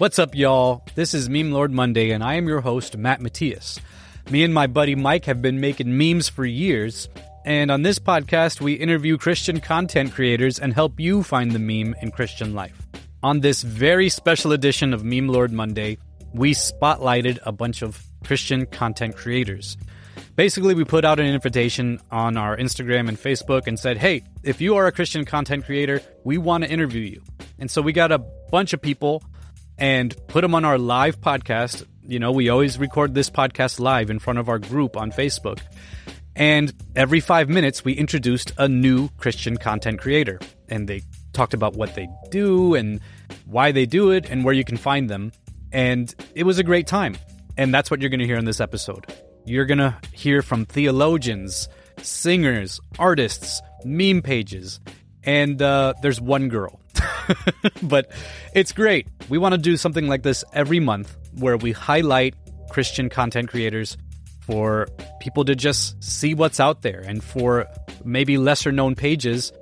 What's up, y'all? This is Meme Lord Monday, and I am your host, Matt Matias. Me and my buddy Mike have been making memes for years, and on this podcast, we interview Christian content creators and help you find the meme in Christian life. On this very special edition of Meme Lord Monday, we spotlighted a bunch of Christian content creators. Basically, we put out an invitation on our Instagram and Facebook and said, hey, if you are a Christian content creator, we want to interview you. And so we got a bunch of people and put them on our live podcast. You know, we always record this podcast live in front of our group on Facebook. And every five minutes, we introduced a new Christian content creator. And they talked about what they do and why they do it and where you can find them. And it was a great time. And that's what you're going to hear in this episode. You're going to hear from theologians, singers, artists, meme pages, and uh, there's one girl. but it's great. We want to do something like this every month where we highlight Christian content creators for people to just see what's out there and for maybe lesser known pages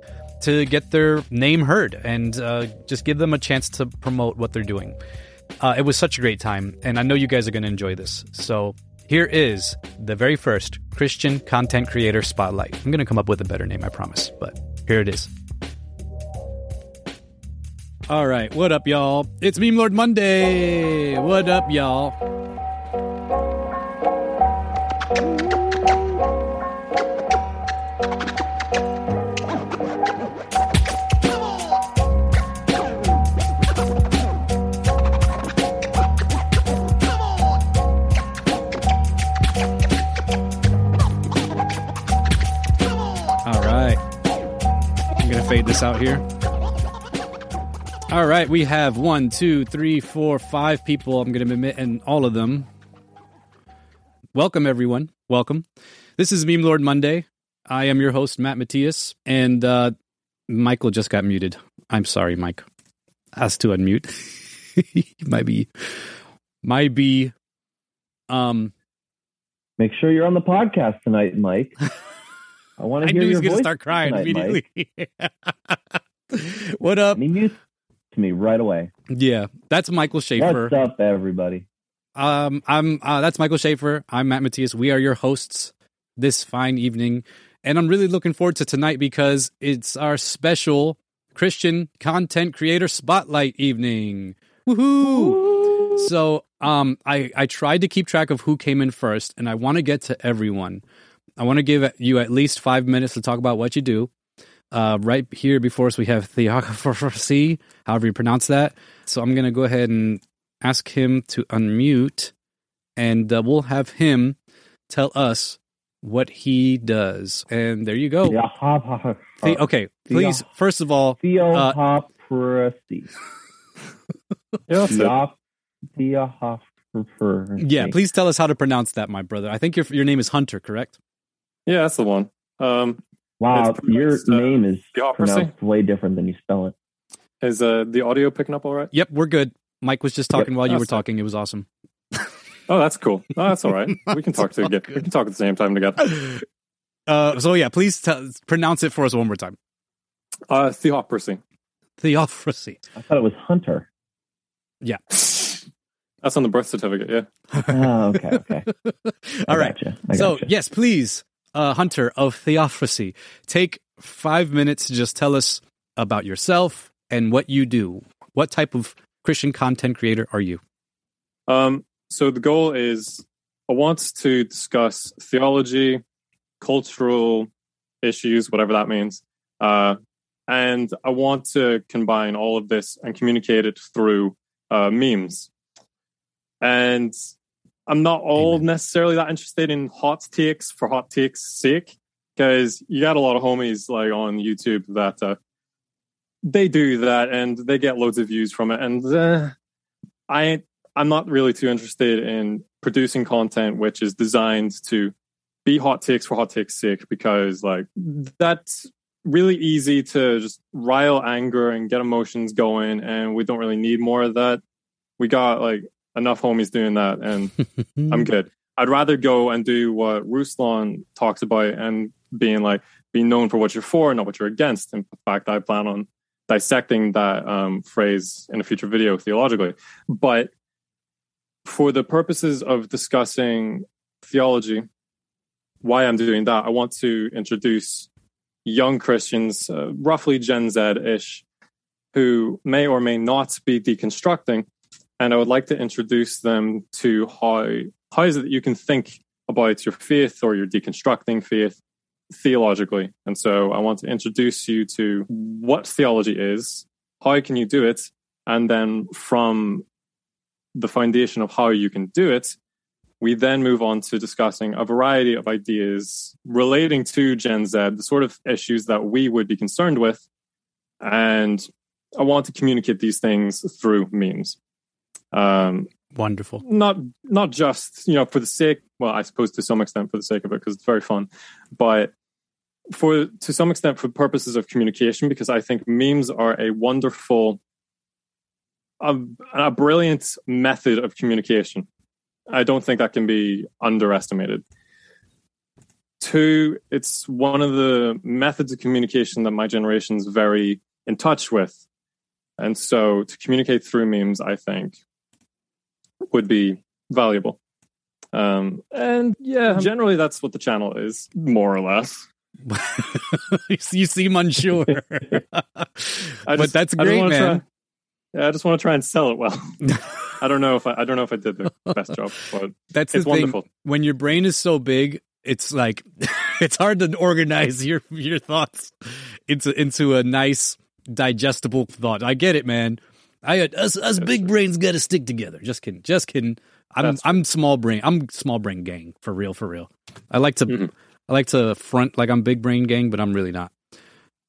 to get their name heard and uh, just give them a chance to promote what they're doing. Uh, it was such a great time, and I know you guys are going to enjoy this. So here is the very first Christian content creator spotlight. I'm going to come up with a better name, I promise, but here it is. All right, what up, y'all? It's Meme Lord Monday. What up, y'all? All right, I'm gonna fade this out here. All right, we have one, two, three, four, five people. I'm going to admit, and all of them. Welcome, everyone. Welcome. This is Meme Lord Monday. I am your host, Matt Matias, and uh, Michael just got muted. I'm sorry, Mike. Has to unmute. might be, might be. Um, Make sure you're on the podcast tonight, Mike. I want to hear knew he was going to voice start crying tonight, immediately. what up? To me right away. Yeah, that's Michael Schaefer. What's up, everybody? Um, I'm uh, that's Michael Schaefer. I'm Matt Matias. We are your hosts this fine evening, and I'm really looking forward to tonight because it's our special Christian content creator spotlight evening. Woohoo! So, um, I I tried to keep track of who came in first, and I want to get to everyone. I want to give you at least five minutes to talk about what you do. Uh, right here before us, we have Theocracy, however you pronounce that. So I'm going to go ahead and ask him to unmute, and uh, we'll have him tell us what he does. And there you go. The- okay, please, first of all, uh, Theocracy. Yeah, that's it. Theop- Theocracy. yeah, please tell us how to pronounce that, my brother. I think your your name is Hunter, correct? Yeah, that's the one. Um, Wow, your pronounced, uh, name is Theocracy. pronounced way different than you spell it. is uh, the audio picking up all right? Yep, we're good. Mike was just talking while you Oh, were talking. It was awesome. Oh, that's cool. Oh, that's all right. We can talk to all together. good. We can talk at the same time together. Uh, so yeah, please tell pronounce it for us one more time. Uh, Theocracy. Theocracy. I thought it was Hunter. Yeah. That's on the birth certificate. Yeah. Oh, okay, okay. All I right. gotcha. I So gotcha. yes, please, uh, Hunter of Theocracy, take five minutes to just tell us about yourself and what you do. What type of Christian content creator are you? Um, so the goal is I want to discuss theology, cultural issues, whatever that means. Uh, and I want to combine all of this and communicate it through uh, memes. And I'm not all Amen. necessarily that interested in hot takes for hot takes' sake, because you got a lot of homies like on YouTube that uh, they do that and they get loads of views from it. And uh, I ain't I'm not really too interested in producing content which is designed to be hot takes for hot takes sake because like that's really easy to just rile anger and get emotions going and we don't really need more of that. We got like enough homies doing that and I'm good. I'd rather go and do what Ruslan talks about and being like being known for what you're for, not what you're against. In fact, I plan on dissecting that um, phrase in a future video theologically. But for the purposes of discussing theology, why I'm doing that, I want to introduce young Christians, uh, roughly Gen Z ish, who may or may not be deconstructing. And I would like to introduce them to how, how is it that you can think about your faith or your deconstructing faith theologically. And so I want to introduce you to what theology is, how can you do it, and then from the foundation of how you can do it, we then move on to discussing a variety of ideas relating to Gen Z, the sort of issues that we would be concerned with. And I want to communicate these things through memes. Um, Wonderful. Not not just you know for the sake, well, I suppose to some extent for the sake of it because it's very fun, but for to some extent for purposes of communication because I think memes are a wonderful, a, a brilliant method of communication. I don't think that can be underestimated. Two, it's one of the methods of communication that my generation is very in touch with. And so to communicate through memes, I think, would be valuable. Um, and yeah, generally that's what the channel is, more or less. you seem unsure. just, but that's great, man. Try, yeah, I just want to try and sell it well. I don't know if I, I don't know if I did the best job, but that's it's wonderful. When your brain is so big, it's like it's hard to organize your your thoughts into into a nice digestible thought. I get it, man. I us us big brains got to stick together. Just kidding. Just kidding. I'm That's I'm small brain. I'm small brain gang for real. For real. I like to mm-hmm. I like to front like I'm big brain gang, but I'm really not.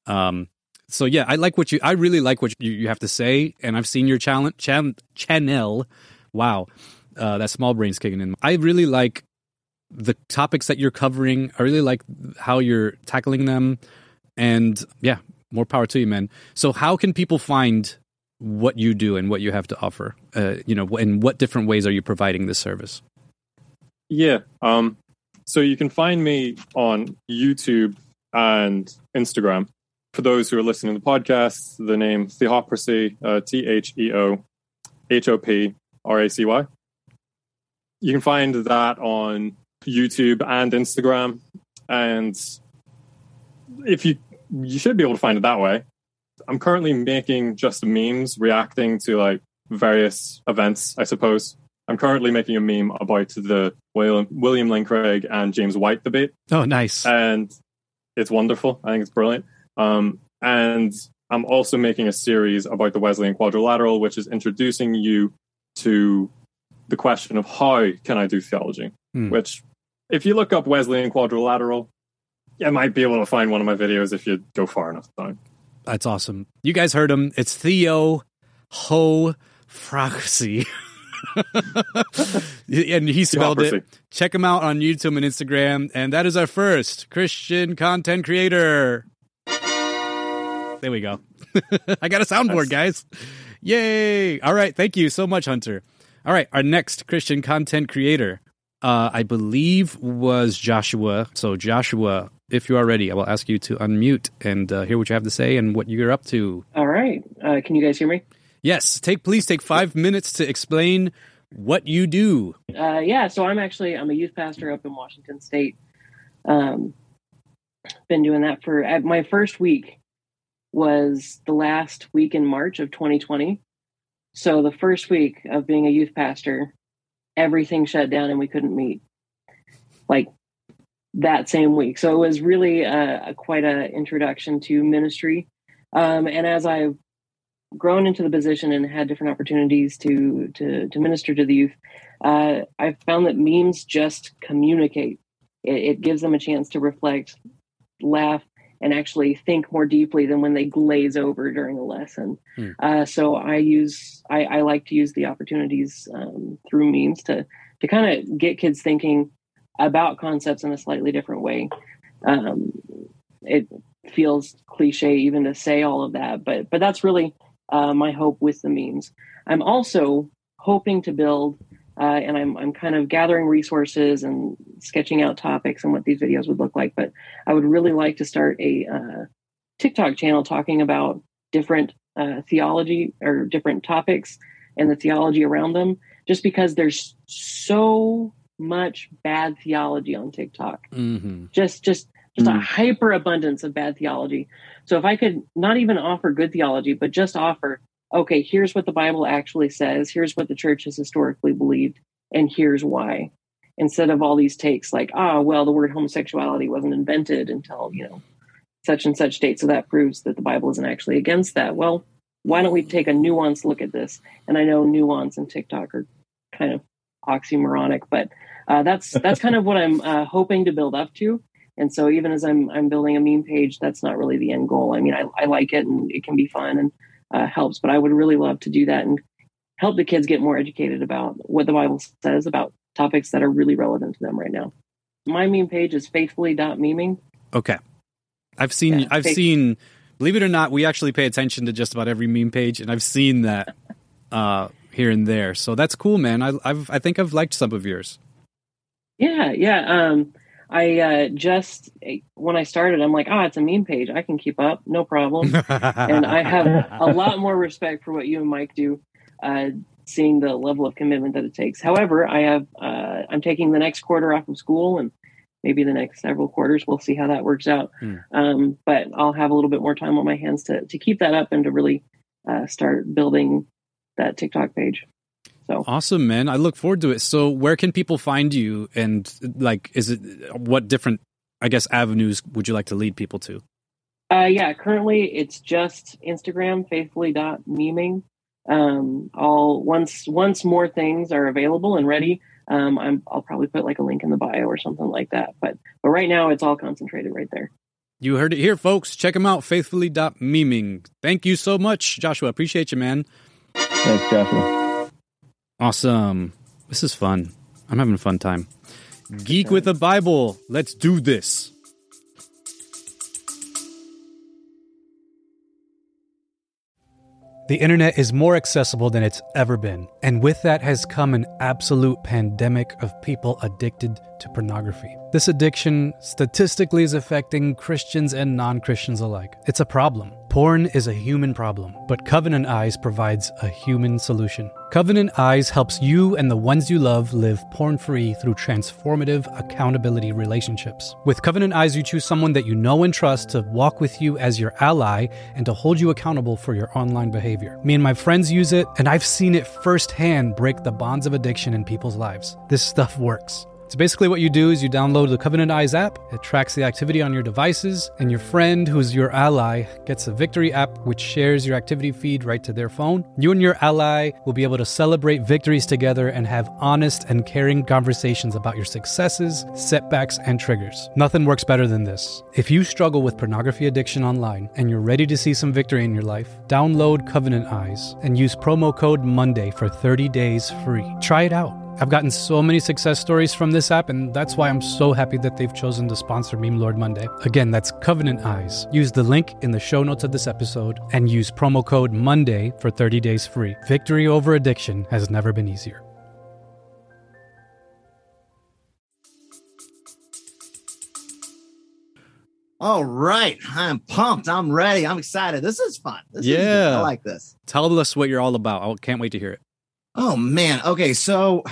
Um. So yeah, I like what you. I really like what you, you have to say, and I've seen your challenge chan, channel. Wow, uh, that small brain's kicking in. I really like the topics that you're covering. I really like how you're tackling them, and yeah, more power to you, man. So how can people find what you do and what you have to offer. Uh, you know, in what different ways are you providing this service? Yeah. Um, so you can find me on YouTube and Instagram. For those who are listening to the podcast, the name Theopracy, uh, T H E O H O P R A C Y. You can find that on YouTube and Instagram. And if you, you should be able to find it that way. I'm currently making just memes reacting to like various events, I suppose. I'm currently making a meme about the William, William Lane Craig and James White debate. Oh, nice. And it's wonderful. I think it's brilliant. Um, and I'm also making a series about the Wesleyan Quadrilateral, which is introducing you to the question of how can I do theology? Hmm. Which, if you look up Wesleyan Quadrilateral, you might be able to find one of my videos if you go far enough down. That's awesome. You guys heard him. It's Theo Ho Fraxy. and he spelled it. Check him out on YouTube and Instagram. And that is our first Christian content creator. There we go. I got a soundboard, guys. Yay. All right. Thank you so much, Hunter. All right. Our next Christian content creator, uh, I believe, was Joshua. So, Joshua, if you are ready, I will ask you to unmute and uh, hear what you have to say and what you're up to. All right. Uh, can you guys hear me? Yes. Take please take five minutes to explain what you do. Uh, yeah. So I'm actually I'm a youth pastor up in Washington State. Um, been doing that for at my first week was the last week in March of 2020. So the first week of being a youth pastor, everything shut down and we couldn't meet. Like that same week. So it was really a, a quite an introduction to ministry. Um, and as I've grown into the position and had different opportunities to to, to minister to the youth, uh, I've found that memes just communicate. It, it, gives them a chance to reflect, laugh, and actually think more deeply than when they glaze over during a lesson. Hmm. Uh, so I use I, I, like to use the opportunities um, through memes to to kind of get kids thinking about concepts in a slightly different way. Um, it feels cliche even to say all of that, but but that's really uh, my hope with the memes. I'm also hoping to build, uh, and I'm I'm kind of gathering resources and sketching out topics and what these videos would look like. But I would really like to start a uh, TikTok channel talking about different uh, theology or different topics and the theology around them, just because there's so much bad theology on TikTok. Mm-hmm. Just, just, just Mm. a hyper abundance of bad theology. So if I could not even offer good theology, but just offer, okay, here's what the Bible actually says, here's what the church has historically believed, and here's why. Instead of all these takes like, ah, well, the word homosexuality wasn't invented until, you know, such and such date. So that proves that the Bible isn't actually against that. Well, why don't we take a nuanced look at this? And I know nuance and TikTok are kind of oxymoronic, but uh, that's that's kind of what I'm uh, hoping to build up to. And so even as I'm I'm building a meme page, that's not really the end goal. I mean, I, I like it and it can be fun and uh, helps, but I would really love to do that and help the kids get more educated about what the Bible says about topics that are really relevant to them right now. My meme page is faithfully.meming. Okay. I've seen Yeah, I've fake- seen believe it or not, we actually pay attention to just about every meme page and I've seen that uh here and there. So that's cool, man. I I've I think I've liked some of yours. Yeah, yeah. Um, I uh, just when I started, I'm like, oh, it's a meme page. I can keep up, no problem. and I have a lot more respect for what you and Mike do, uh, seeing the level of commitment that it takes. However, I have uh, I'm taking the next quarter off of school and maybe the next several quarters. We'll see how that works out. Hmm. Um, but I'll have a little bit more time on my hands to to keep that up and to really uh, start building that TikTok page. So Awesome, man. I look forward to it. So, where can people find you? And, like, is it what different, I guess, avenues would you like to lead people to? Uh, yeah, currently it's just Instagram, faithfully.meming. Um, I'll once once more things are available and ready, um, I'm, I'll probably put like a link in the bio or something like that. But but right now it's all concentrated right there. You heard it here, folks. Check them out, faithfully.meming. Thank you so much, Joshua. Appreciate you, man. Thanks, Joshua. Awesome. This is fun. I'm having a fun time. Geek with a Bible. Let's do this. The internet is more accessible than it's ever been, and with that has come an absolute pandemic of people addicted to pornography. This addiction statistically is affecting Christians and non Christians alike. It's a problem. Porn is a human problem, but Covenant Eyes provides a human solution. Covenant Eyes helps you and the ones you love live porn free through transformative accountability relationships. With Covenant Eyes, you choose someone that you know and trust to walk with you as your ally and to hold you accountable for your online behavior. Me and my friends use it, and I've seen it firsthand break the bonds of addiction in people's lives. This stuff works. So basically, what you do is you download the Covenant Eyes app. It tracks the activity on your devices, and your friend, who's your ally, gets a Victory app which shares your activity feed right to their phone. You and your ally will be able to celebrate victories together and have honest and caring conversations about your successes, setbacks, and triggers. Nothing works better than this. If you struggle with pornography addiction online and you're ready to see some victory in your life, download Covenant Eyes and use promo code MONDAY for 30 days free. Try it out. I've gotten so many success stories from this app, and that's why I'm so happy that they've chosen to sponsor Meme Lord Monday. Again, that's Covenant Eyes. Use the link in the show notes of this episode and use promo code MONDAY for 30 days free. Victory over addiction has never been easier. All right. I'm pumped. I'm ready. I'm excited. This is fun. This is. Yeah. I like this. Tell us what you're all about. I can't wait to hear it. Oh man. Okay, so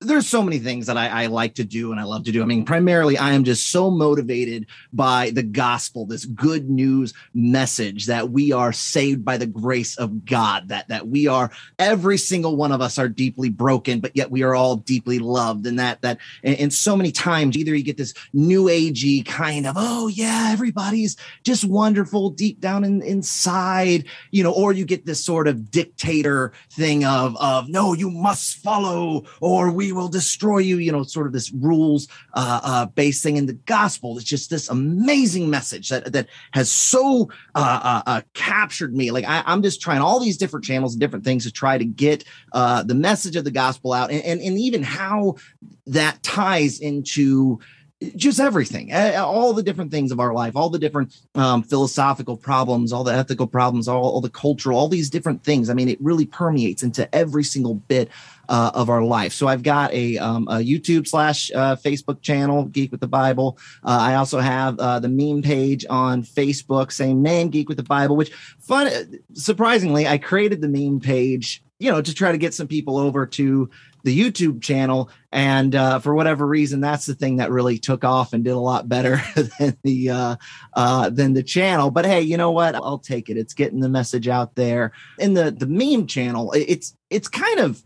there's so many things that I, I like to do and I love to do. I mean, primarily, I am just so motivated by the gospel, this good news message that we are saved by the grace of God, that that we are every single one of us are deeply broken, but yet we are all deeply loved. And that that and, and so many times either you get this new agey kind of, oh yeah, everybody's just wonderful deep down in, inside, you know, or you get this sort of dictator thing of of no, you must follow or we will destroy you, you know, sort of this rules uh, uh based thing in the gospel. It's just this amazing message that that has so uh, uh, uh captured me. Like I, I'm just trying all these different channels and different things to try to get uh the message of the gospel out and, and, and even how that ties into just everything, all the different things of our life, all the different um, philosophical problems, all the ethical problems, all, all, the cultural, all these different things. I mean, it really permeates into every single bit uh, of our life. So I've got a, um, a YouTube slash uh, Facebook channel, Geek with the Bible. Uh, I also have uh, the meme page on Facebook, same name, Geek with the Bible. Which fun, surprisingly, I created the meme page, you know, to try to get some people over to the YouTube channel, and uh, for whatever reason, that's the thing that really took off and did a lot better than the uh, uh, than the channel. But hey, you know what? I'll take it. It's getting the message out there. In the the meme channel, it's it's kind of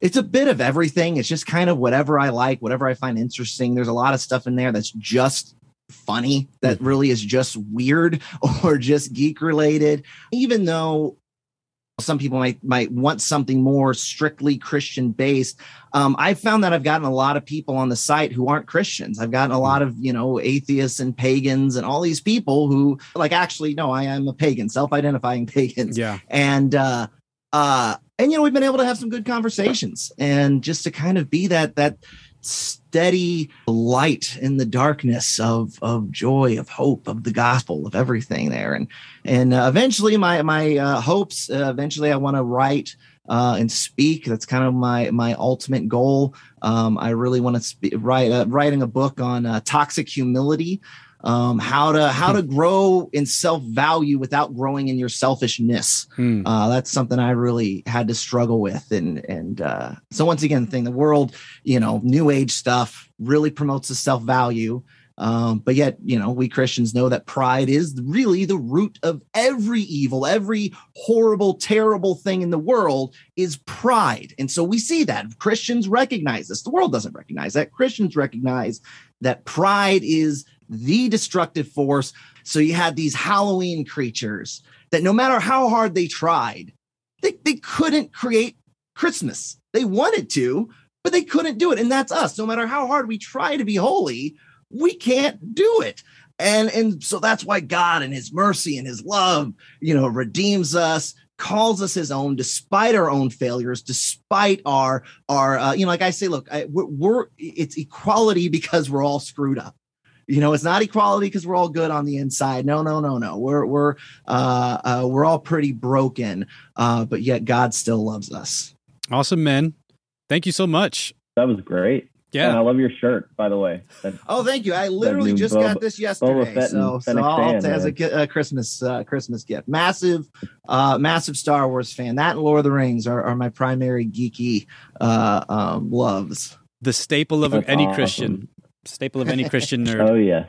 it's a bit of everything. It's just kind of whatever I like, whatever I find interesting. There's a lot of stuff in there that's just funny that mm-hmm. really is just weird or just geek related even though some people might might want something more strictly Christian based. Um, I've found that I've gotten a lot of people on the site who aren't Christians. I've gotten a hmm. lot of you know atheists and pagans and all these people who like actually no, I am a pagan, self identifying pagans. Yeah, and uh, uh, and you know we've been able to have some good conversations and just to kind of be that that steady light in the darkness of of joy of hope of the gospel of everything there. And and uh, eventually my my uh, hopes uh, eventually i want to write uh, and speak. That's kind of my my ultimate goal. Um, i really want to write uh, writing a book on uh, toxic humility um, how to how to grow in self value without growing in your selfishness. Hmm. Uh, that's something I really had to struggle with, and and uh, so once again, the thing the world, you know, new age stuff really promotes the self value. Um, but yet, you know, we Christians know that pride is really the root of every evil, every horrible, terrible thing in the world is pride. And so we see that Christians recognize this. The world doesn't recognize that. Christians recognize that pride is the destructive force. So you had these Halloween creatures that no matter how hard they tried, they, they couldn't create Christmas. They wanted to, but they couldn't do it. And that's us. No matter how hard we try to be holy, we can't do it. And, and so that's why God and his mercy and his love, you know, redeems us, calls us his own despite our own failures despite our our uh, you know like i say look I, we're, we're it's equality because we're all screwed up you know it's not equality because we're all good on the inside no no no no we're we're uh, uh we're all pretty broken uh but yet god still loves us awesome men. thank you so much that was great yeah, and I love your shirt, by the way. That, oh, thank you. I literally just Boba, got this yesterday, so, so I'll, fan, as a, a, Christmas uh, Christmas gift. Massive, uh, massive Star Wars fan. That and Lord of the Rings are, are my primary geeky uh, um, loves. The staple of That's any awesome. Christian staple of any Christian nerd. Oh yeah.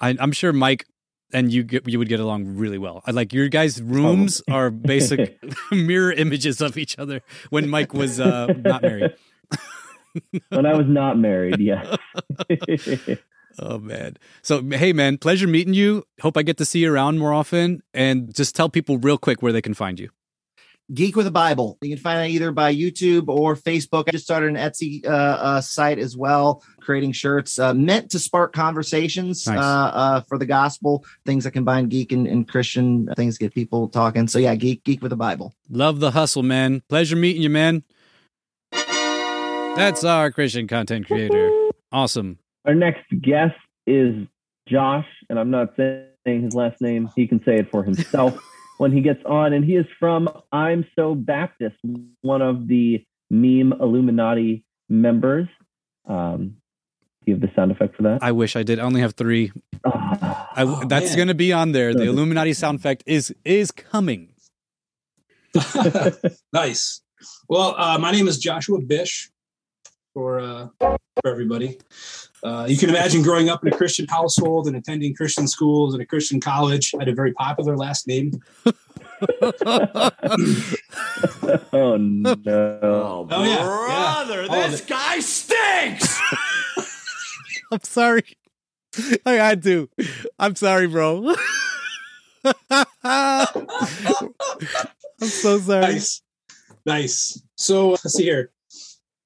I, am sure Mike and you get, you would get along really well. I like your guys' rooms are basic mirror images of each other when Mike was uh, not married. when I was not married, yeah. oh man. So hey man, pleasure meeting you. Hope I get to see you around more often and just tell people real quick where they can find you. Geek with a Bible. You can find that either by YouTube or Facebook. I just started an Etsy uh, uh, site as well, creating shirts uh, meant to spark conversations nice. Uh, uh, for the gospel, things that combine geek and, and, Christian things, get people talking. So yeah, geek, geek with a Bible. Love the hustle, man. Pleasure meeting you, man. That's our Christian content creator. Awesome. Our next guest is Josh, and I'm not saying his last name. He can say it for himself. when he gets on, and he is from I'm So Baptist, one of the meme Illuminati members. Um, do you have the sound effect for that? I wish I did. I only have three. Oh, I, that's going to be on there. The Illuminati sound effect is is coming. nice. Well, uh, my name is Joshua Bish. For uh, for everybody, uh, you can imagine growing up in a Christian household and attending Christian schools and a Christian college. I had a very popular last name. oh no! Oh, oh yeah, brother, yeah. this guy stinks. I'm sorry. I had to. I'm sorry, bro. I'm so sorry. Nice, nice. So let's see here.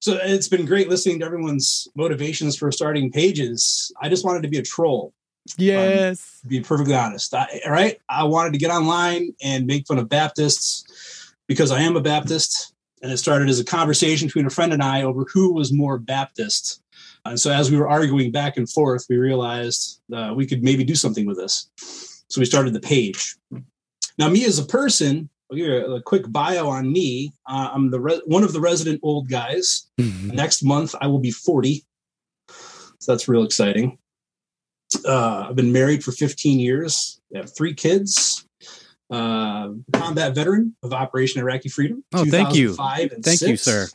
So it's been great listening to everyone's motivations for starting pages. I just wanted to be a troll. Yes. Um, be perfectly honest. I, right? I wanted to get online and make fun of Baptists because I am a Baptist. And it started as a conversation between a friend and I over who was more Baptist. And so as we were arguing back and forth, we realized uh, we could maybe do something with this. So we started the page. Now, me as a person, You a, quick bio on me. Uh, I'm the re- one of the resident old guys. Next month, I will be 40. So that's real exciting. Uh, I've been married for 15 years. I have three kids. Uh, combat veteran of Operation Iraqi Freedom. Oh, thank you. 2005 and Thank you, six. sir.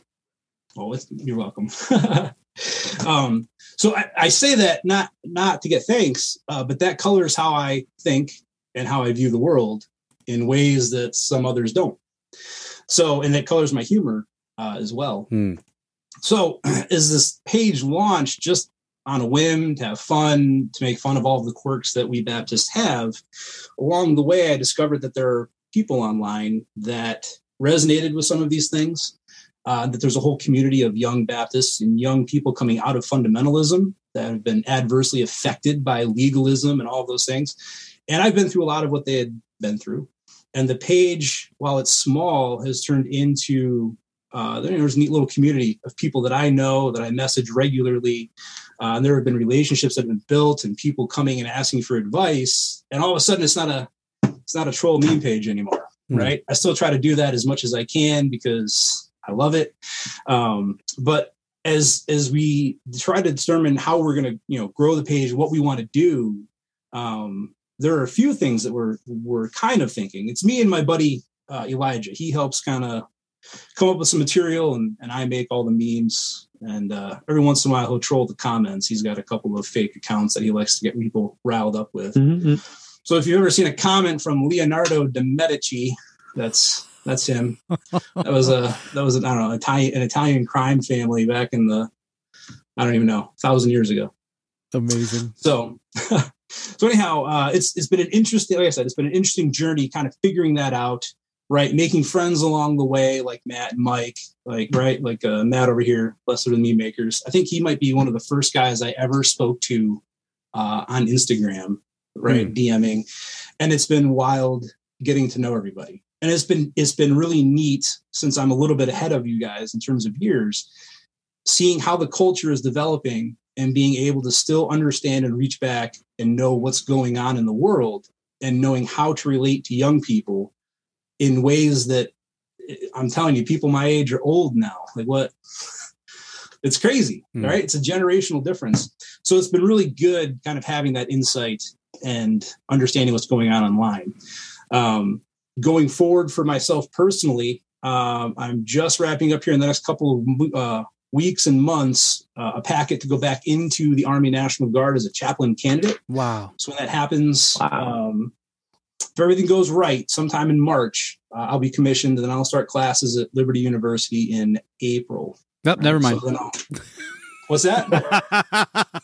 Oh, it's, you're welcome. um, so I, I say that not not to get thanks, uh, but that colors how I think and how I view the world in ways that some others don't. So, and that colors my humor uh, as well. Hmm. So, is this page launched just on a whim to have fun, to make fun of all of the quirks that we Baptists have? Along the way, I discovered that there are people online that resonated with some of these things. Uh, that there's a whole community of young Baptists and young people coming out of fundamentalism that have been adversely affected by legalism and all those things. And I've been through a lot of what they had been through. And the page, while it's small, has turned into uh, there's a neat little community of people that I know that I message regularly. Uh, and there have been relationships that have been built and people coming and asking for advice. And all of a sudden, it's not a it's not a troll meme page anymore, Hmm. right? I still try to do that as much as I can because I love it. Um, but as as we try to determine how we're going to you know grow the page, what we want to do, um, there are a few things that we're we're kind of thinking. It's me and my buddy uh, Elijah. He helps kind of come up with some material, and and I make all the memes. And uh, every once in a while, he'll troll the comments. He's got a couple of fake accounts that he likes to get people riled up with. Mhm. So if you've ever seen a comment from Leonardo de Medici, that's that's him. That was a that was an, I don't know Italian an Italian crime family back in the I don't even know thousand years ago. Amazing. So so anyhow, uh, it's it's been an interesting like I said, it's been an interesting journey, kind of figuring that out. Right, making friends along the way, like Matt and Mike, like right, like uh, Matt over here, Blessed are the Meme Makers. I think he might be one of the first guys I ever spoke to uh, on Instagram, right, DMing, and it's been wild getting to know everybody. And it's been it's been really neat since I'm a little bit ahead of you guys in terms of years, seeing how the culture is developing and being able to still understand and reach back and know what's going on in the world and knowing how to relate to young people in ways that I'm telling you, people my age are old now. Like what? It's crazy, Hmm. right? It's a generational difference. So it's been really good kind of having that insight and understanding what's going on online. Um, going forward for myself personally, um, I'm just wrapping up here in the next couple of uh, weeks and months uh, a packet to go back into the Army National Guard as a chaplain candidate. Wow. So when that happens, Wow. um, if everything goes right, sometime in March, uh, I'll be commissioned, and then I'll start classes at Liberty University in April. Nope, never mind. So then I'll- what's that?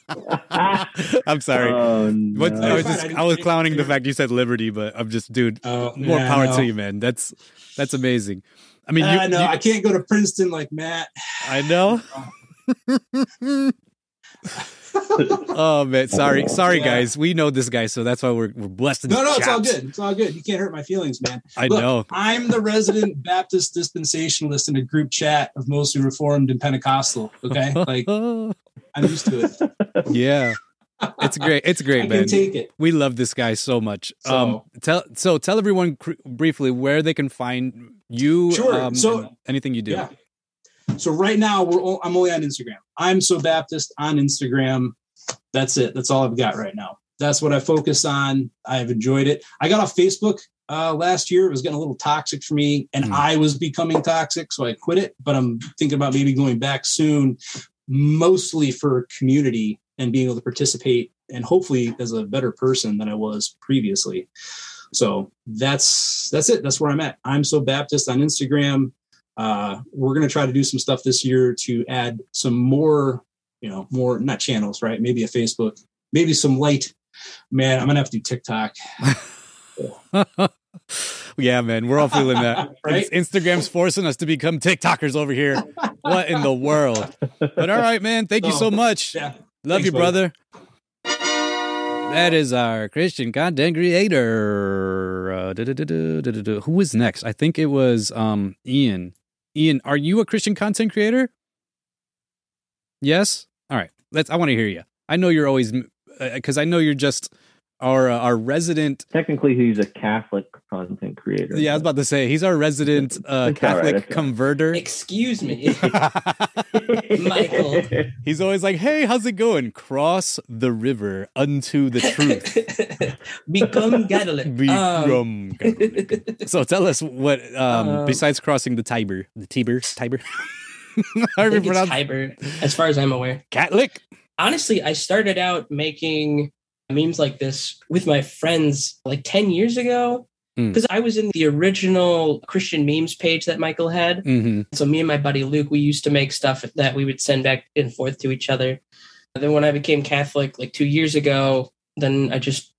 I'm sorry. Oh, What. I was just I I was clowning the fact you said liberty, but I'm just dude. Uh, More yeah, power no. to you, man. That's that's amazing. I mean, you, I know I can't go to Princeton like Matt. I know. oh man, sorry, sorry Yeah. guys. We know this guy, so that's why we're we're blessed. No, no, it's all good. It's all good. You can't hurt my feelings, man. I Look, know. I'm the resident Baptist dispensationalist in a group chat of mostly Reformed and Pentecostal. Okay, like I'm used to it. yeah, it's great. It's I great, can man. take it. we love this guy so much. So- um, tell so tell everyone cr- briefly where they can find you. Sure. Um, So- anything you do. Yeah. So right now we're o- I'm only on Instagram. I'm so Baptist on Instagram. That's it. That's all I've got right now. That's what I focus on. I've enjoyed it. I got off Facebook uh, last year. It was getting a little toxic for me, and Hmm. I was becoming toxic, so I quit it. But I'm thinking about maybe going back soon, mostly for community and being able to participate, and hopefully as a better person than I was previously. So that's that's it. That's where I'm at. I'm so Baptist on Instagram uh, we're going to try to do some stuff this year to add some more you know more not channels right maybe a facebook maybe some light man i'm gonna have to do tiktok yeah, man, we're all feeling that. Right? Instagram's forcing us to become TikTokers over here. What in the world? But all right, man. Thank you so much. yeah Love Thanks, you, buddy. brother. That is our Christian content creator. Uh. Who was next? I think it was um, Ian. Ian, are you a Christian content creator? Yes. All right, let's. I want to hear you. I know you're always because I know you're just our uh, our resident. Technically, he's a Catholic content creator. Yeah, I was about to say he's our resident uh, It's all right, Catholic it's all right. converter. Excuse me. Michael. he's always like, "Hey, how's it going? Cross the river unto the truth." Become Catholic. Um, Become Catholic. so tell us what um, Um, besides crossing the Tiber, the Tiber, Tiber. I How do you think it's Tiber, as far as I'm aware. Catholic? honestly, I started out making memes like this with my friends like 10 years ago Mm. because I was in the original Christian memes page that Michael had. Mm-hmm. So me and my buddy Luke, we used to make stuff that we would send back and forth to each other. And then when I became Catholic like two years ago, then I just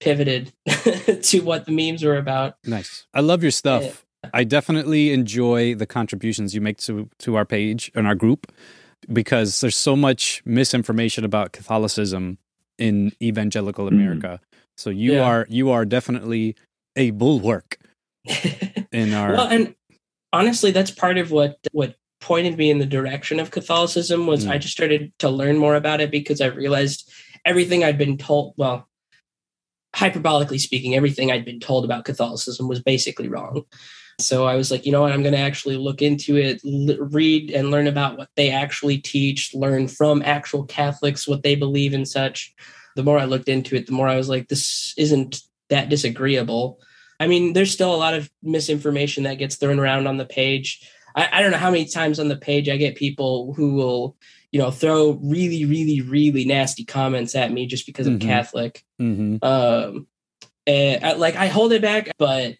pivoted to what the memes were about. Nice. I love your stuff. I definitely enjoy the contributions you make to to our page and our group because there's so much misinformation about Catholicism in evangelical America. So you Yeah. are you are definitely a bulwark in our well, and honestly, that's part of what what pointed me in the direction of Catholicism was Mm. I just started to learn more about it because I realized everything I'd been told. Well, hyperbolically speaking, everything I'd been told about Catholicism was basically wrong. So I was like, you know what? I'm going to actually look into it, l- read and learn about what they actually teach, learn from actual Catholics what they believe and such. The more I looked into it, the more I was like, this isn't that disagreeable. I mean, there's still a lot of misinformation that gets thrown around on the page. I, I don't know how many times on the page I get people who will, you know, throw really, really, really nasty comments at me just because Mhm. I'm Catholic. Mhm. Um, and I, like I hold it back, but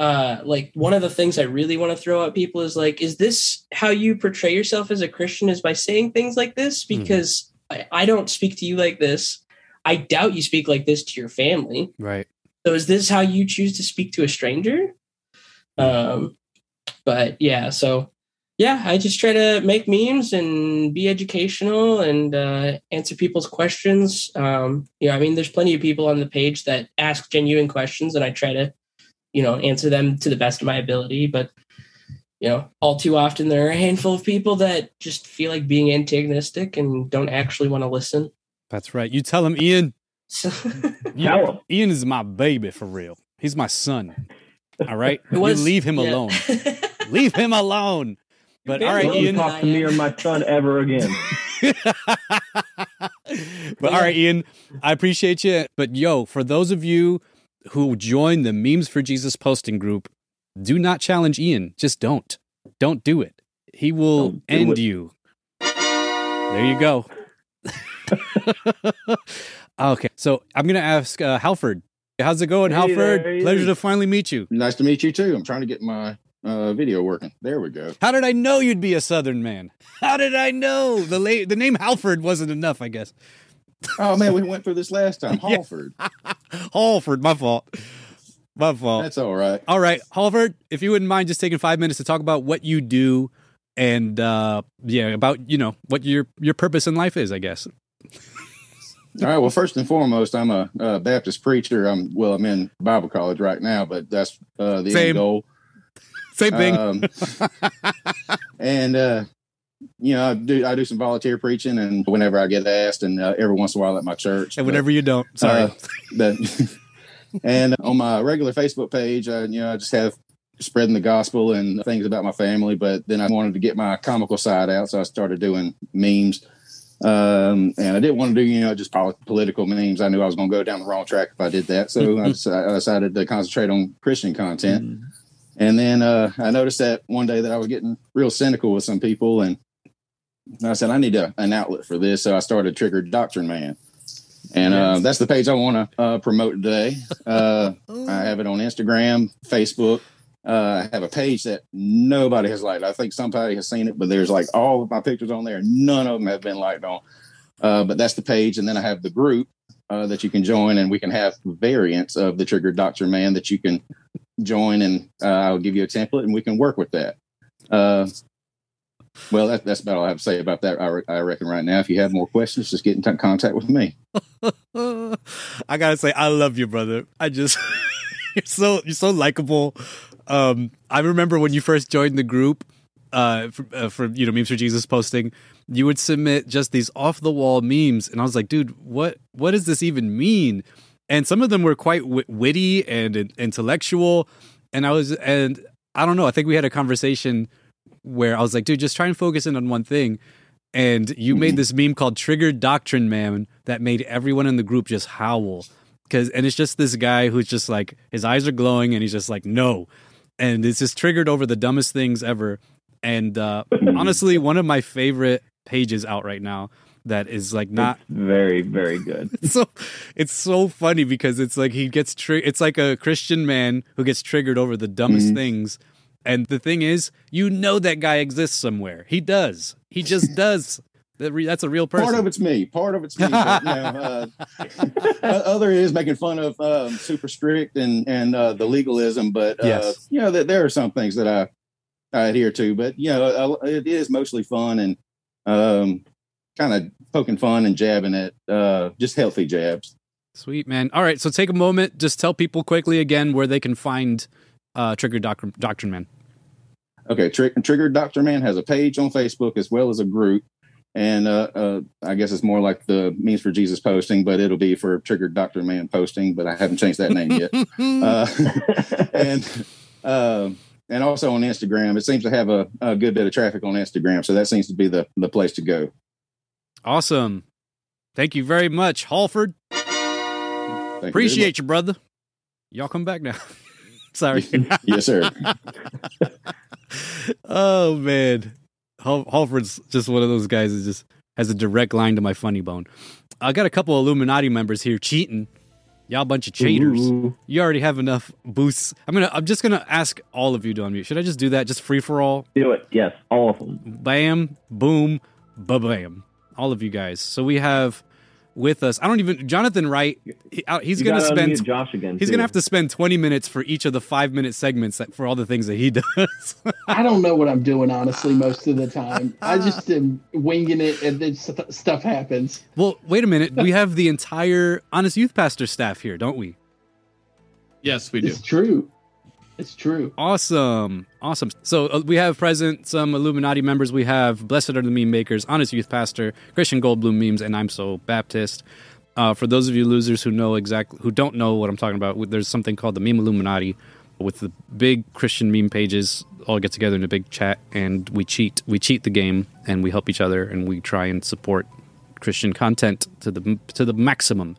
uh, like one of the things I really want to throw at people is like, is this how you portray yourself as a Christian? Is by saying things like this? Mhm. Because I, I don't speak to you like this. I doubt you speak like this to your family. right. So is this how you choose to speak to a stranger? Um, but yeah, so yeah, I just try to make memes and be educational and uh, answer people's questions. Um, yeah, I mean, there's plenty of people on the page that ask genuine questions, and I try to, you know, answer them to the best of my ability. But you know, all too often there are a handful of people that just feel like being antagonistic and don't actually want to listen. That's right. You tell him Ian. So You- Tell him. Ian is my baby for real. He's my son. All right. was- you leave him yeah. alone. leave him alone. But all right, Don't Don't Ian. talk to me or my son ever again. but all right, Ian, I appreciate you. But yo, for those of you who join the Memes for Jesus posting group, do not challenge Ian. Just don't. Don't do it. He will end it. you. There you go. okay, so I'm gonna ask uh, Halford. How's it going, Hey Halford? there, Pleasure to finally meet you. Nice to meet you too. I'm trying to get my uh, video working. There we go. How did I know you'd be a Southern man? How did I know the la- the name Halford wasn't enough? I guess Oh man, we went through this last time. Yeah. Halford. Halford, my fault, my fault. That's all right. All right, Halford, if you wouldn't mind just taking five minutes to talk about what you do and uh yeah, about you know what your your purpose in life is, I guess. All right. Well, first and foremost, I'm a, uh Baptist preacher. I'm well, I'm in Bible college right now, but that's uh, the Same. end goal. Same thing. Um, and uh, you know, I do I do some volunteer preaching, and whenever I get asked, and uh, every once in a while at my church, and But, whenever you don't, sorry. uh, but and on my regular Facebook page, I, you know, I just have spreading the gospel and things about my family. But then I wanted to get my comical side out, so I started doing memes. Um, and I didn't want to do, you know, just pol- political memes. I knew I was going to go down the wrong track if I did that. So I, deci- I decided to concentrate on Christian content. And then uh, I noticed that one day that I was getting real cynical with some people, and I said I need a, an outlet for this. So I started Triggered Doctrine Man, and uh, that's the page I want to uh, promote today. Uh, I have it on Instagram, Facebook. Uh, I have a page that nobody has liked. I think somebody has seen it, but there's like all of my pictures on there. None of them have been liked on. Uh, but that's the page, and then I have the group uh, that you can join, and we can have variants of the Triggered Doctrine Man that you can join, and uh, I'll give you a template, and we can work with that. Well, that, that's about all I have to say about that. I, re- I reckon right now. If you have more questions, just get in t- contact with me. I gotta say, I love you, brother. I just you're so you're so likable. Um, I remember when you first joined the group. uh, for, uh, for you know memes for Jesus posting, you would submit just these off the wall memes, and I was like, dude, what what does this even mean? And some of them were quite w- witty and in- intellectual, and I was and I don't know. I think we had a conversation where I was like, dude, just try and focus in on one thing. And you made this meme called Triggered Doctrine Man that made everyone in the group just howl. Cause and it's just this guy who's just like his eyes are glowing and he's just like, no. And it's just triggered over the dumbest things ever. And uh honestly, one of my favorite pages out right now that is like not It's very, very good. it's so it's so funny because it's like he gets tri- it's like a Christian man who gets triggered over the dumbest Mm-hmm. things. And the thing is, you know that guy exists somewhere. He does. He just does. That's a real person. Part of it's me. Part of it's me. But, you know, uh, other is making fun of um, super strict and and uh, the legalism. But uh, Yes. you know, that there are some things that I I adhere to. But you know, I, it is mostly fun and um, kind of poking fun and jabbing at uh, just healthy jabs. Sweet man. All right, so take a moment. Just tell people quickly again where they can find uh, Trigger Doctrine, Doctrine Man. Okay, Tri- Trigger Doctor Man has a page on Facebook as well as a group. And uh, uh, I guess it's more like the Memes for Jesus posting, but it'll be for Triggered Doctor Man posting. But I haven't changed that name yet. uh, and um and also on Instagram, it seems to have a, a good bit of traffic on Instagram, so that seems to be the the place to go. Awesome. Thank you very much, Halford. Thank you Appreciate you, brother. Y'all come back now. Sorry. yes, sir. oh man, Halford's just one of those guys that just has a direct line to my funny bone. I got a couple Illuminati members here cheating. Y'all bunch of cheaters. Ooh. You already have enough boosts. I'm gonna. I'm just gonna ask all of you to unmute. Should I just do that? Just free for all. Do it. Yes, all of them. Bam, boom, ba bam. All of you guys. So we have with us. I don't even. Jonathan Wright. He, uh, he's gonna gotta spend. Josh again. He's too. gonna have to spend 20 minutes for each of the five minute segments that, for all the things that he does. I don't know what I'm doing honestly most of the time. I just am winging it, and then st- stuff happens. well, wait a minute. We have the entire Honest Youth Pastor staff here, don't we? Yes, we do. It's true. It's true. Awesome. Awesome. So uh, we have present some Illuminati members. We have Blessed are the Meme Makers, Honest Youth Pastor, Christian Goldblum Memes, and I'm So Baptist. Uh, for those of you losers who know exactly, who don't know what I'm talking about, there's something called the Meme Illuminati with the big Christian meme pages all get together in a big chat and we cheat. We cheat the game and we help each other and we try and support Christian content to the to the maximum.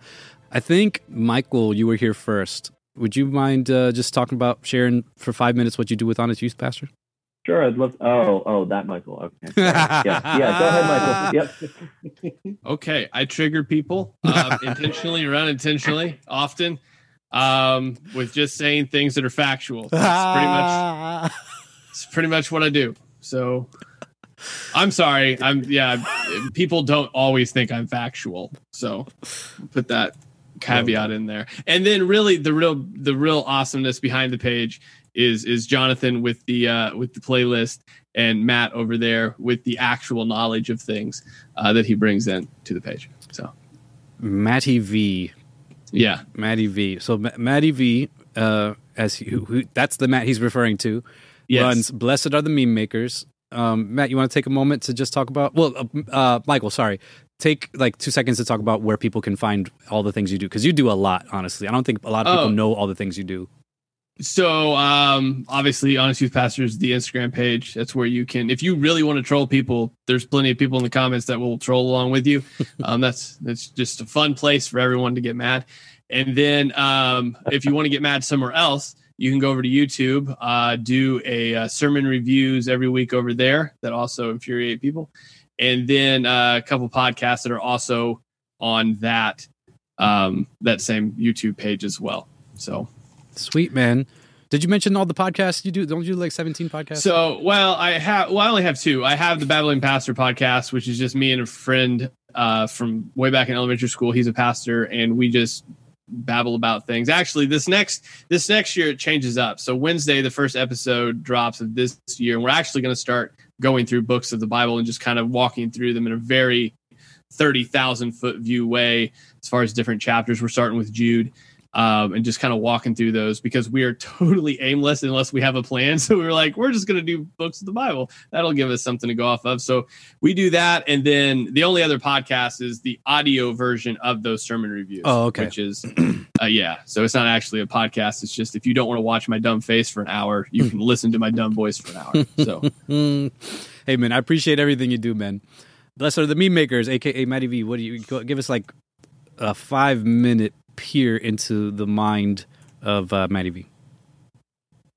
I think Michael, you were here first. Would you mind uh, just talking about sharing for five minutes what you do with Honest Youth Pastor? Sure, I'd love. To, Oh, oh, that Michael. Okay. Yeah, yeah. Go ahead, Michael. Yep. Okay, I trigger people um, intentionally or unintentionally, often, um, with just saying things that are factual. That's pretty much it's pretty much what I do. So I'm sorry. I'm yeah. People don't always think I'm factual, so put that caveat in there. And then really the real the real awesomeness behind the page is is Jonathan with the uh, with the playlist and Matt over there with the actual knowledge of things uh, that he brings in to the page. So Matty V. yeah, Matty V. So Ma- Matty V, uh, as he, who, who, that's the Matt he's referring to, Yes. runs Blessed are the Meme Makers. Um, Matt, you want to take a moment to just talk about? Well, uh, uh, Michael, sorry, take like two seconds to talk about where people can find all the things you do because you do a lot. Honestly, I don't think a lot of people Oh. know all the things you do. So um obviously Honest Youth Pastors the Instagram page. That's where you can if you really want to troll people, there's plenty of people in the comments that will troll along with you. Um that's that's just a fun place for everyone to get mad. And then um if you want to get mad somewhere else, you can go over to YouTube, uh do a uh, sermon reviews every week over there that also infuriate people. And then uh, a couple podcasts that are also on that um that same YouTube page as well. So Sweet man. Did you mention all the podcasts you do? Don't you do like seventeen podcasts? So, well, I have, well, I only have two. I have the Babbling Pastor podcast, which is just me and a friend uh, from way back in elementary school. He's a pastor, and we just babble about things. Actually, this next this next year it changes up. So Wednesday, the first episode drops of this year, and we're actually going to start going through books of the Bible and just kind of walking through them in a very thirty thousand foot view way as far as different chapters. We're starting with Jude. Um, and just kind of walking through those because we are totally aimless unless we have a plan. So we were like, we're just going to do books of the Bible. That'll give us something to go off of. So we do that. And then the only other podcast is the audio version of those sermon reviews. Oh, okay. Which is, uh, yeah. So it's not actually a podcast. It's just if you don't want to watch my dumb face for an hour, you can listen to my dumb voice for an hour. So hey, man, I appreciate everything you do, man. Blessed are the meme makers, aka Matty V. What do you give us like a five minute peer into the mind of uh, Matty V?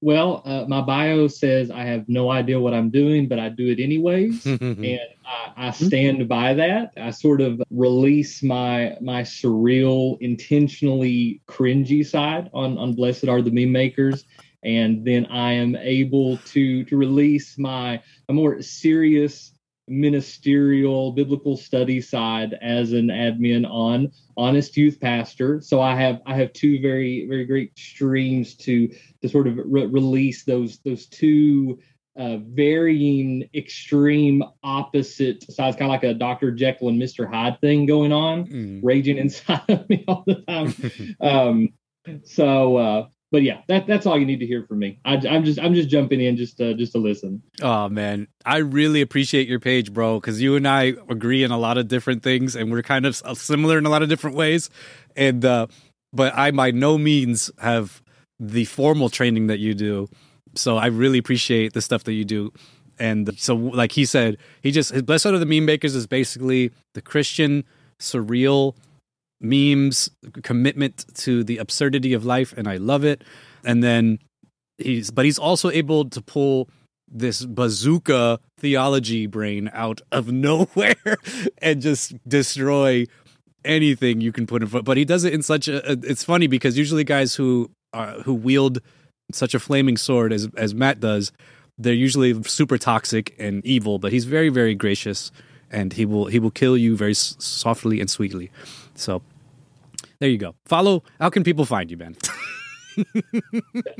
Well, uh, my bio says I have no idea what I'm doing, but I do it anyways, and I, I stand by that. I sort of release my my surreal, intentionally cringy side on on Blessed Are the Meme Makers, and then I am able to to release my a more serious ministerial biblical study side as an admin on honest youth pastor so i have i have two very very great streams to to sort of re- release those those two uh, varying extreme opposite sides kind of like a dr jekyll and mr hyde thing going on Mm. raging inside of me all the time um so uh but yeah that that's all you need to hear from me I, i'm just i'm just jumping in just to just to listen Oh man, I really appreciate your page, bro, because you and I agree in a lot of different things, and we're kind of similar in a lot of different ways. And uh, but I by no means have the formal training that you do, so I really appreciate the stuff that you do. And so, like he said, he just his blessed are the meme makers is basically the Christian surreal memes commitment to the absurdity of life, and I love it. And then he's but he's also able to pull this bazooka theology brain out of nowhere and just destroy anything you can put in front. But he does it in such a. It's funny because usually guys who who wield such a flaming sword as as Matt does, they're usually super toxic and evil. But he's very very gracious, and he will he will kill you very softly and sweetly. So there you go. Follow. How can people find you, Ben?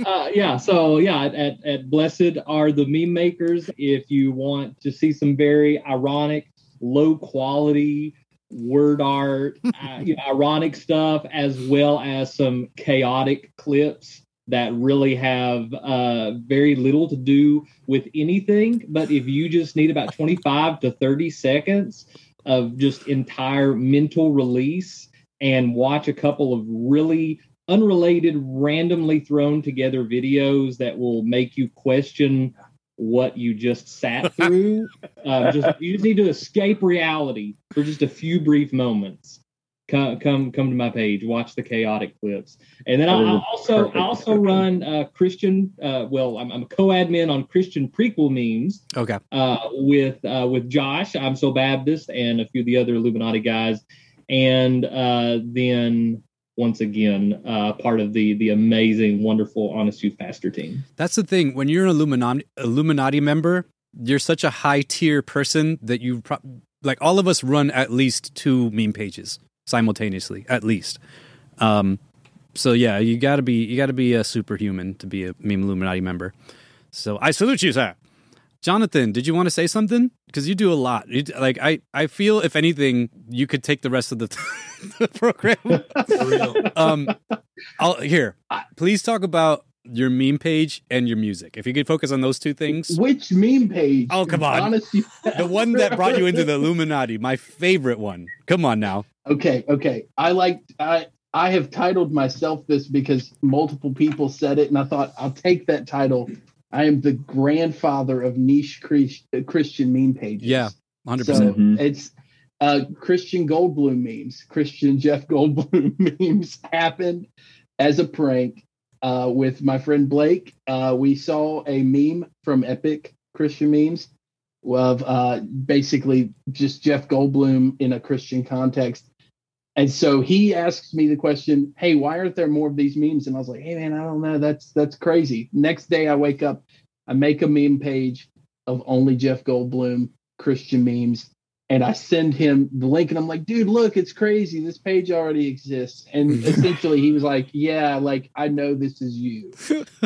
uh, yeah, so yeah, at, at Blessed are the meme makers. If you want to see some very ironic, low quality word art, uh, you know, ironic stuff, as well as some chaotic clips that really have uh, very little to do with anything. But if you just need about 25 to 30 seconds of just entire mental release and watch a couple of really unrelated, randomly thrown together videos that will make you question what you just sat through. uh, just you just need to escape reality for just a few brief moments. Come, come, come to my page. Watch the chaotic clips, and then I, I also, I also run uh, Christian. Uh, well, I'm, I'm a co-admin on Christian prequel memes okay. uh, with uh, with Josh. I'm so Baptist and a few of the other Illuminati guys, and uh, then once again uh, part of the the amazing, wonderful, honest youth pastor team. That's the thing. When you're an Illuminati Illuminati member, you're such a high tier person that you pro- like. All of us run at least two meme pages simultaneously, at least. Um, so yeah, you gotta be you gotta be a superhuman to be a meme Illuminati member. So I salute you, sir. Jonathan, did you want to say something? Because you do a lot. You, like I, I feel if anything, you could take the rest of the, the program. um, I'll here. Please talk about your meme page and your music. If you could focus on those two things. Which meme page? Oh come on, the one that brought you into the Illuminati, my favorite one. Come on now. Okay, okay. I like I I have titled myself this because multiple people said it, and I thought I'll take that title. I am the grandfather of niche Christian meme pages. Yeah, hundred So percent. it's uh, Christian Goldblum memes. Christian Jeff Goldblum memes happened as a prank uh, with my friend Blake. Uh, we saw a meme from Epic Christian memes of uh, basically just Jeff Goldblum in a Christian context. And so he asks me the question, "Hey, why aren't there more of these memes?" And I was like, "Hey, man, I don't know. That's that's crazy." Next day, I wake up, I make a meme page of only Jeff Goldblum Christian memes, and I send him the link, and I'm like, "Dude, look, it's crazy. This page already exists." And essentially, he was like, "Yeah, like I know this is you.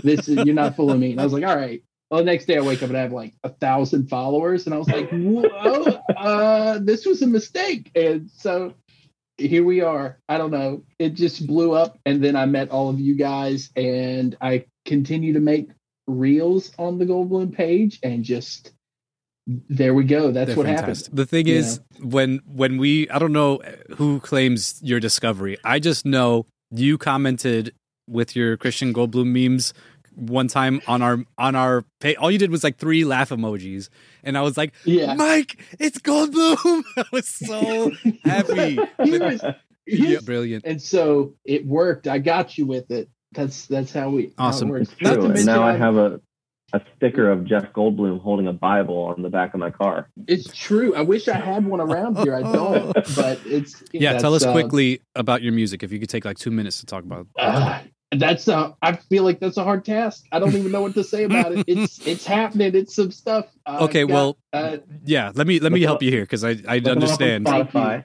This is you're not fooling me." And I was like, "All right." Well, the next day I wake up and I have like a thousand followers, and I was like, "Whoa, uh, this was a mistake." And so here we are. I don't know. It just blew up, and then I met all of you guys, and I continue to make reels on the Goldblum page, and just there we go. That's They're what fantastic. happened. The thing You is, when when we, I don't know who claims your discovery. I just know you commented with your Christian Goldblum memes one time on our on our page. All you did was like three laugh emojis, and I was like, Yeah. Mike, it's Goldblum." I was so happy. He was- yeah, brilliant. and so it worked. I got you with it. That's that's how we how it Awesome. works. It's Not to true. And mention now I have a, a sticker of Jeff Goldblum holding a Bible on the back of my car. It's true. I wish I had one around here. I don't, but it's Yeah, tell us uh, quickly about your music. If you could take like two minutes to talk about. Uh, that's a. I feel like that's a hard task. I don't even know what to say about it. It's it's happening. It's some stuff. Uh, Okay, got, well, uh, yeah. Let me let me help up- you here because I I understand. Spotify.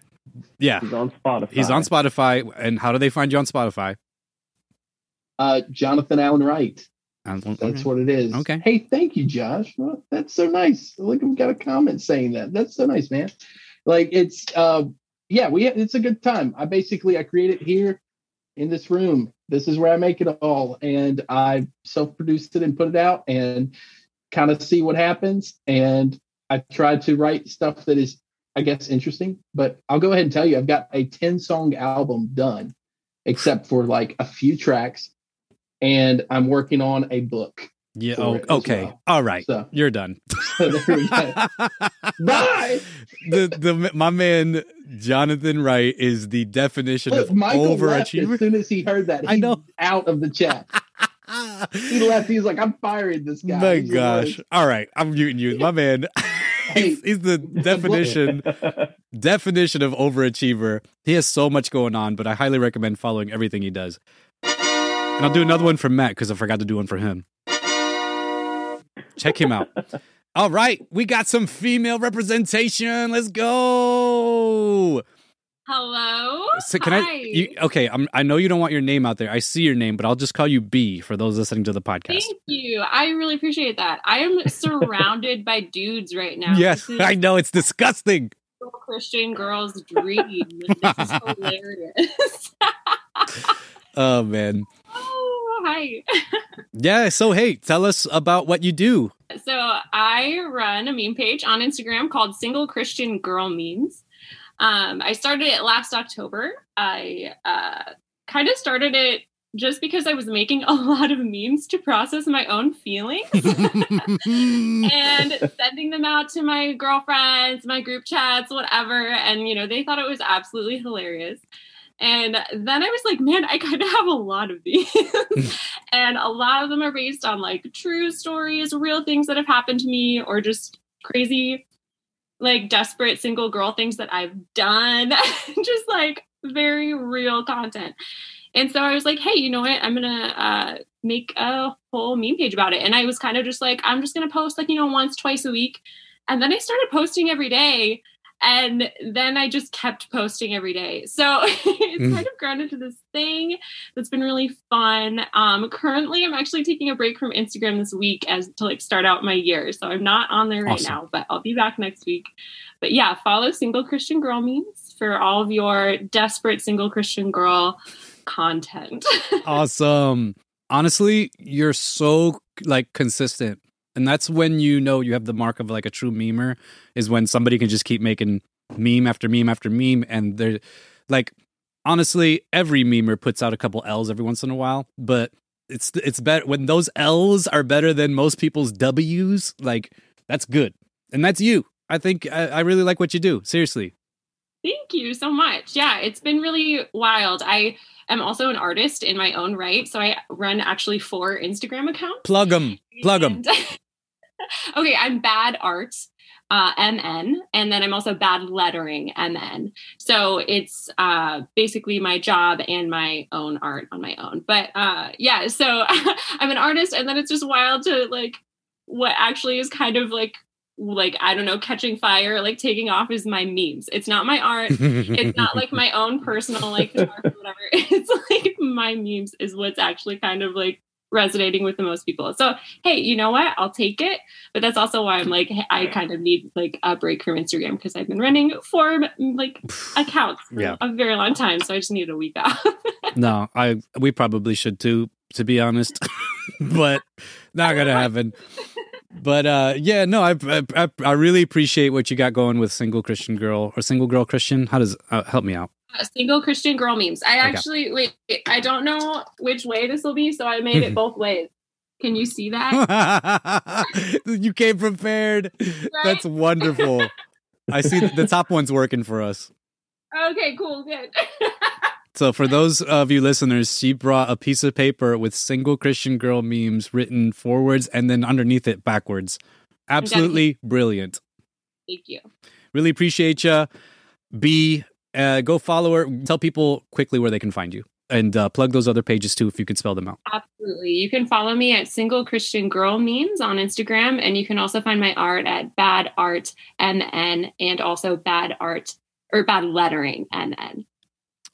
Yeah, He's on Spotify. he's on Spotify. And how do they find you on Spotify? uh, Jonathan Allen Wright. That's okay. what it is. Okay. Hey, thank you, Josh. Well, that's so nice. Look, we got a comment saying that. That's so nice, man. Like it's uh yeah, we it's a good time. I basically I create it here in this room. This is where I make it all. And I self-produced it and put it out and kind of see what happens. And I try to write stuff that is, I guess, interesting. But I'll go ahead and tell you, I've got a 10 song album done, except for like a few tracks. And I'm working on a book. Yeah. Oh, okay. well. All right. So- You're done. Bye. the the my man Jonathan Wright is the definition Look, of Michael as soon as he heard that. He I know. out of the chat. he left. He's like, I'm firing this guy. My He's gosh. worst. All right. I'm muting you. My man. he's, he's the definition definition of overachiever. He has so much going on, but I highly recommend following everything he does. And I'll do another one for Matt because I forgot to do one for him. Check him out. All right, we got some female representation. Let's go. Hello. So can Hi. I? You, okay, I'm, I know you don't want your name out there. I see your name, but I'll just call you B for those listening to the podcast. Thank you. I really appreciate that. I am surrounded by dudes right now. yes, I know it's disgusting. Christian girl's dream. This is hilarious. Oh man, oh, hi. yeah. So hey, tell us about what you do. So I run a meme page on Instagram called Single Christian Girl Memes. Um, I started it last October. I uh, kind of started it just because I was making a lot of memes to process my own feelings and sending them out to my girlfriends, my group chats, whatever. And, you know, they thought it was absolutely hilarious. And then I was like, man, I kind of have a lot of these. and a lot of them are based on like true stories, real things that have happened to me, or just crazy, like desperate single girl things that I've done. just like very real content. And so I was like, hey, you know what? I'm going to uh, make a whole meme page about it. And I was kind of just like, I'm just going to post like, you know, once, twice a week. And then I started posting every day. And then I just kept posting every day. So it's Mm. kind of grown into this thing that's been really fun. Um, currently, I'm actually taking a break from Instagram this week as to like start out my year. So I'm not on there right Awesome. now, but I'll be back next week. But yeah, follow Single Christian Girl memes for all of your desperate single Christian girl content. awesome. Honestly, you're so like consistent. And that's when you know you have the mark of like a true memer is when somebody can just keep making meme after meme after meme and they're like honestly every memer puts out a couple L's every once in a while, but it's it's better when those L's are better than most people's W's, like that's good. And that's you. I think I, I really like what you do. Seriously. Thank you so much. Yeah, it's been really wild. I am also an artist in my own right. So I run actually four Instagram accounts. Plug them. Plug them. okay, I'm bad art, uh, MN, and then I'm also bad lettering, MN. So it's uh, basically my job and my own art on my own. But uh, yeah, so I'm an artist, and then it's just wild to like what actually is kind of like like I don't know, catching fire, like taking off is my memes. It's not my art. it's not like my own personal like whatever. It's like my memes is what's actually kind of like resonating with the most people. So, hey, you know what? I'll take it. But that's also why I'm like, I kind of need like a break from Instagram because I've been running four like accounts for Yeah. a very long time. So I just need a week off. No, I we probably should too, to be honest, but not gonna happen. But uh, yeah, no, I, I I really appreciate what you got going with single Christian girl or single girl Christian. How does uh, help me out? Single Christian girl memes. I actually wait. I don't know which way this will be, so I made it both ways. Can you see that? you came prepared. That's wonderful. I see the top one's working for us. okay, cool, good. So for those of you listeners, she brought a piece of paper with single Christian girl memes written forwards and then underneath it backwards. Absolutely brilliant. Thank you. Really appreciate you. B, uh, go follow her. Tell people quickly where they can find you and uh, plug those other pages too if you could spell them out. Absolutely. You can follow me at Single Christian Girl Memes on Instagram, and you can also find my art at Bad Art MN and also Bad Art or Bad Lettering MN.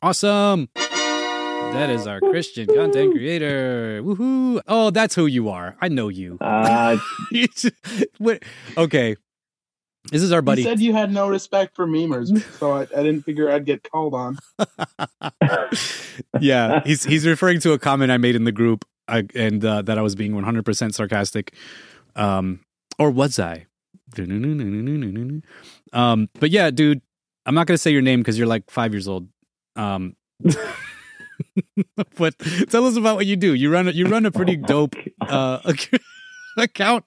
Awesome. That is our Christian content creator. Woohoo. Oh, that's who you are. I know you. Uh, okay. This is our buddy. You said you had no respect for memers, so I, I didn't figure I'd get called on. yeah, he's he's referring to a comment I made in the group, uh, and uh, that I was being 100% sarcastic. Um, or was I? Um, but yeah, dude, I'm not gonna say your name because you're like five years old. Um, but tell us about what you do. You run a, you run a pretty dope uh, ac- account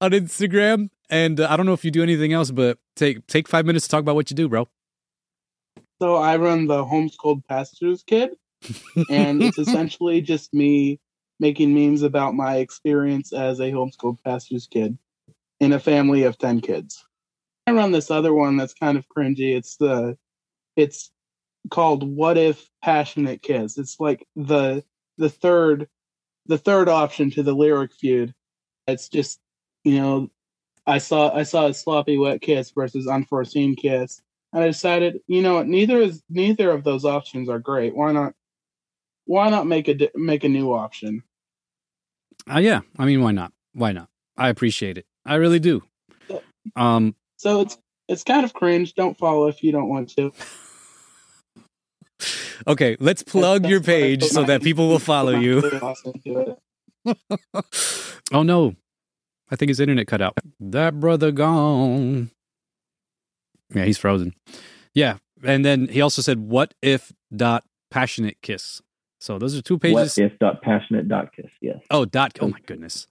on Instagram, and uh, I don't know if you do anything else, but take take five minutes to talk about what you do, bro. So I run the homeschooled pastor's kid, and it's essentially just me making memes about my experience as a homeschooled pastor's kid in a family of 10 kids. I run this other one that's kind of cringy. It's the it's called What If Passionate Kiss." It's like the the third the third option to the lyric feud. It's just, you know, I saw I saw a sloppy wet kiss versus unforeseen kiss. And I decided, you know, neither is neither of those options are great. Why not why not make a make a new option? Uh, yeah, I mean, why not? Why not? I appreciate it. I really do. Um, So it's it's kind of cringe. Don't follow if you don't want to. okay, let's plug your page so that people will follow you. oh no, I think his internet cut out. That brother gone. Yeah, he's frozen. Yeah, and then he also said, "What if dot passionate kiss." So those are two pages. What if dot passionate dot kiss? Yes. Oh, dot. Oh my goodness.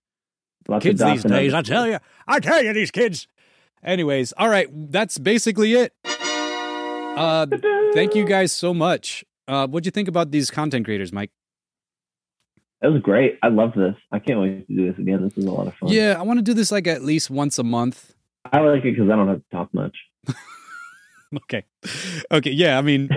Lots kids these days, I tell you, I tell you, these kids. Anyways, all right, that's basically it. Uh, thank you guys so much. Uh, what'd you think about these content creators, Mike? That was great. I love this. I can't wait to do this again. This is a lot of fun. Yeah, I want to do this like at least once a month. I like it because I don't have to talk much. Okay, okay, yeah. I mean,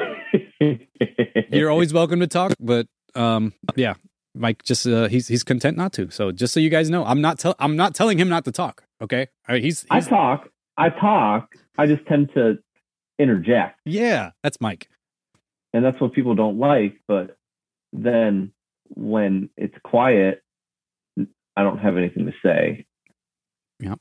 you're always welcome to talk, but um, yeah, Mike just uh, he's he's content not to. So just so you guys know, I'm not tell I'm not telling him not to talk. Okay, right, he's, I talk. I talk. I just tend to interject, yeah, that's Mike. and that's what people don't like. But then when it's quiet, I don't have anything to say. Yeah.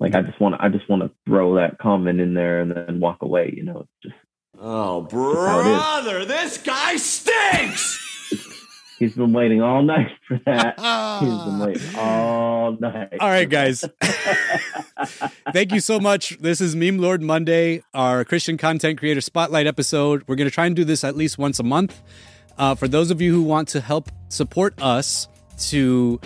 Like I just want to. I just want to throw that comment in there and then walk away. You know, it's just Oh, how it is. brother, this guy stinks! He's been waiting all night for that. He's been waiting all night. All right, guys. Thank you so much. This is Meme Lord Monday, our Christian content creator spotlight episode. We're going to try and do this at least once a month. Uh, for those of you who want to help support us to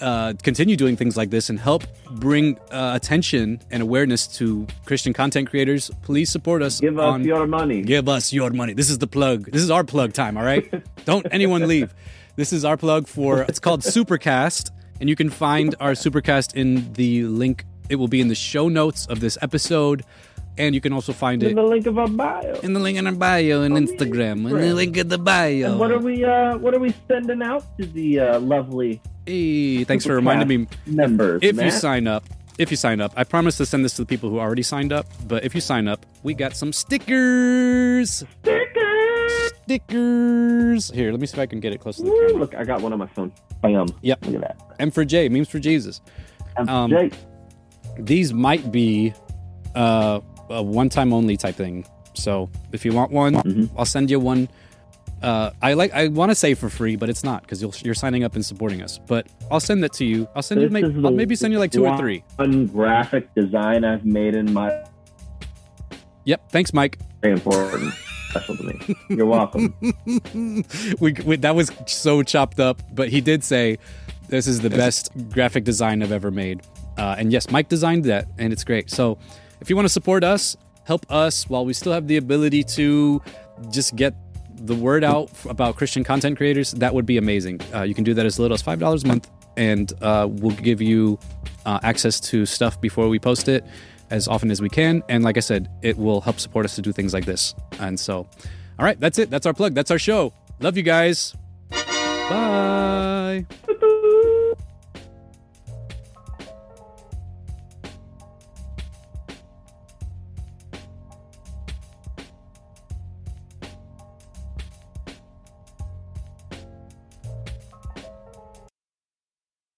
uh, continue doing things like this and help bring uh, attention and awareness to Christian content creators, please support us. Give us on- your money. Give us your money. This is the plug. This is our plug time, all right? Don't anyone leave. This is our plug for it's called Supercast, and you can find our Supercast in the link. It will be in the show notes of this episode, and you can also find In it in the link of our bio. in the link in our bio and Instagram. In the link in the bio. And what are we? Uh, what are we sending out to the uh, lovely? Hey, thanks for reminding me. Members, If you sign up, if you sign up, I promise to send this to the people who already signed up. But if you sign up, we got some stickers. Stickers. stickers. Here, let me see if I can get it close to the Woo, camera. look, I got one on my phone. Bam. Yep. Look at that. M for J, memes for Jesus. M for Um, J. These might be uh, a one-time only type thing. So if you want one, Mm-hmm. I'll send you one. Uh, I like. I want to say for free, but it's not because you're signing up and supporting us. But I'll send that to you. I'll send you. This Maybe, I'll maybe send you like two or three. One graphic design I've made in my Yep. Thanks, Mike. very important, special to me. You're welcome. we, we that was so chopped up, but he did say this is the best graphic design I've ever made. Uh, and yes, Mike designed that, and it's great. So if you want to support us, help us while we still have the ability to just get the word out about Christian content creators, that would be amazing. Uh, you can do that as little as five dollars a month, and uh, we'll give you uh, access to stuff before we post it as often as we can. And like I said, it will help support us to do things like this. And so, all right, that's it. That's our plug. That's our show. Love you guys. Bye.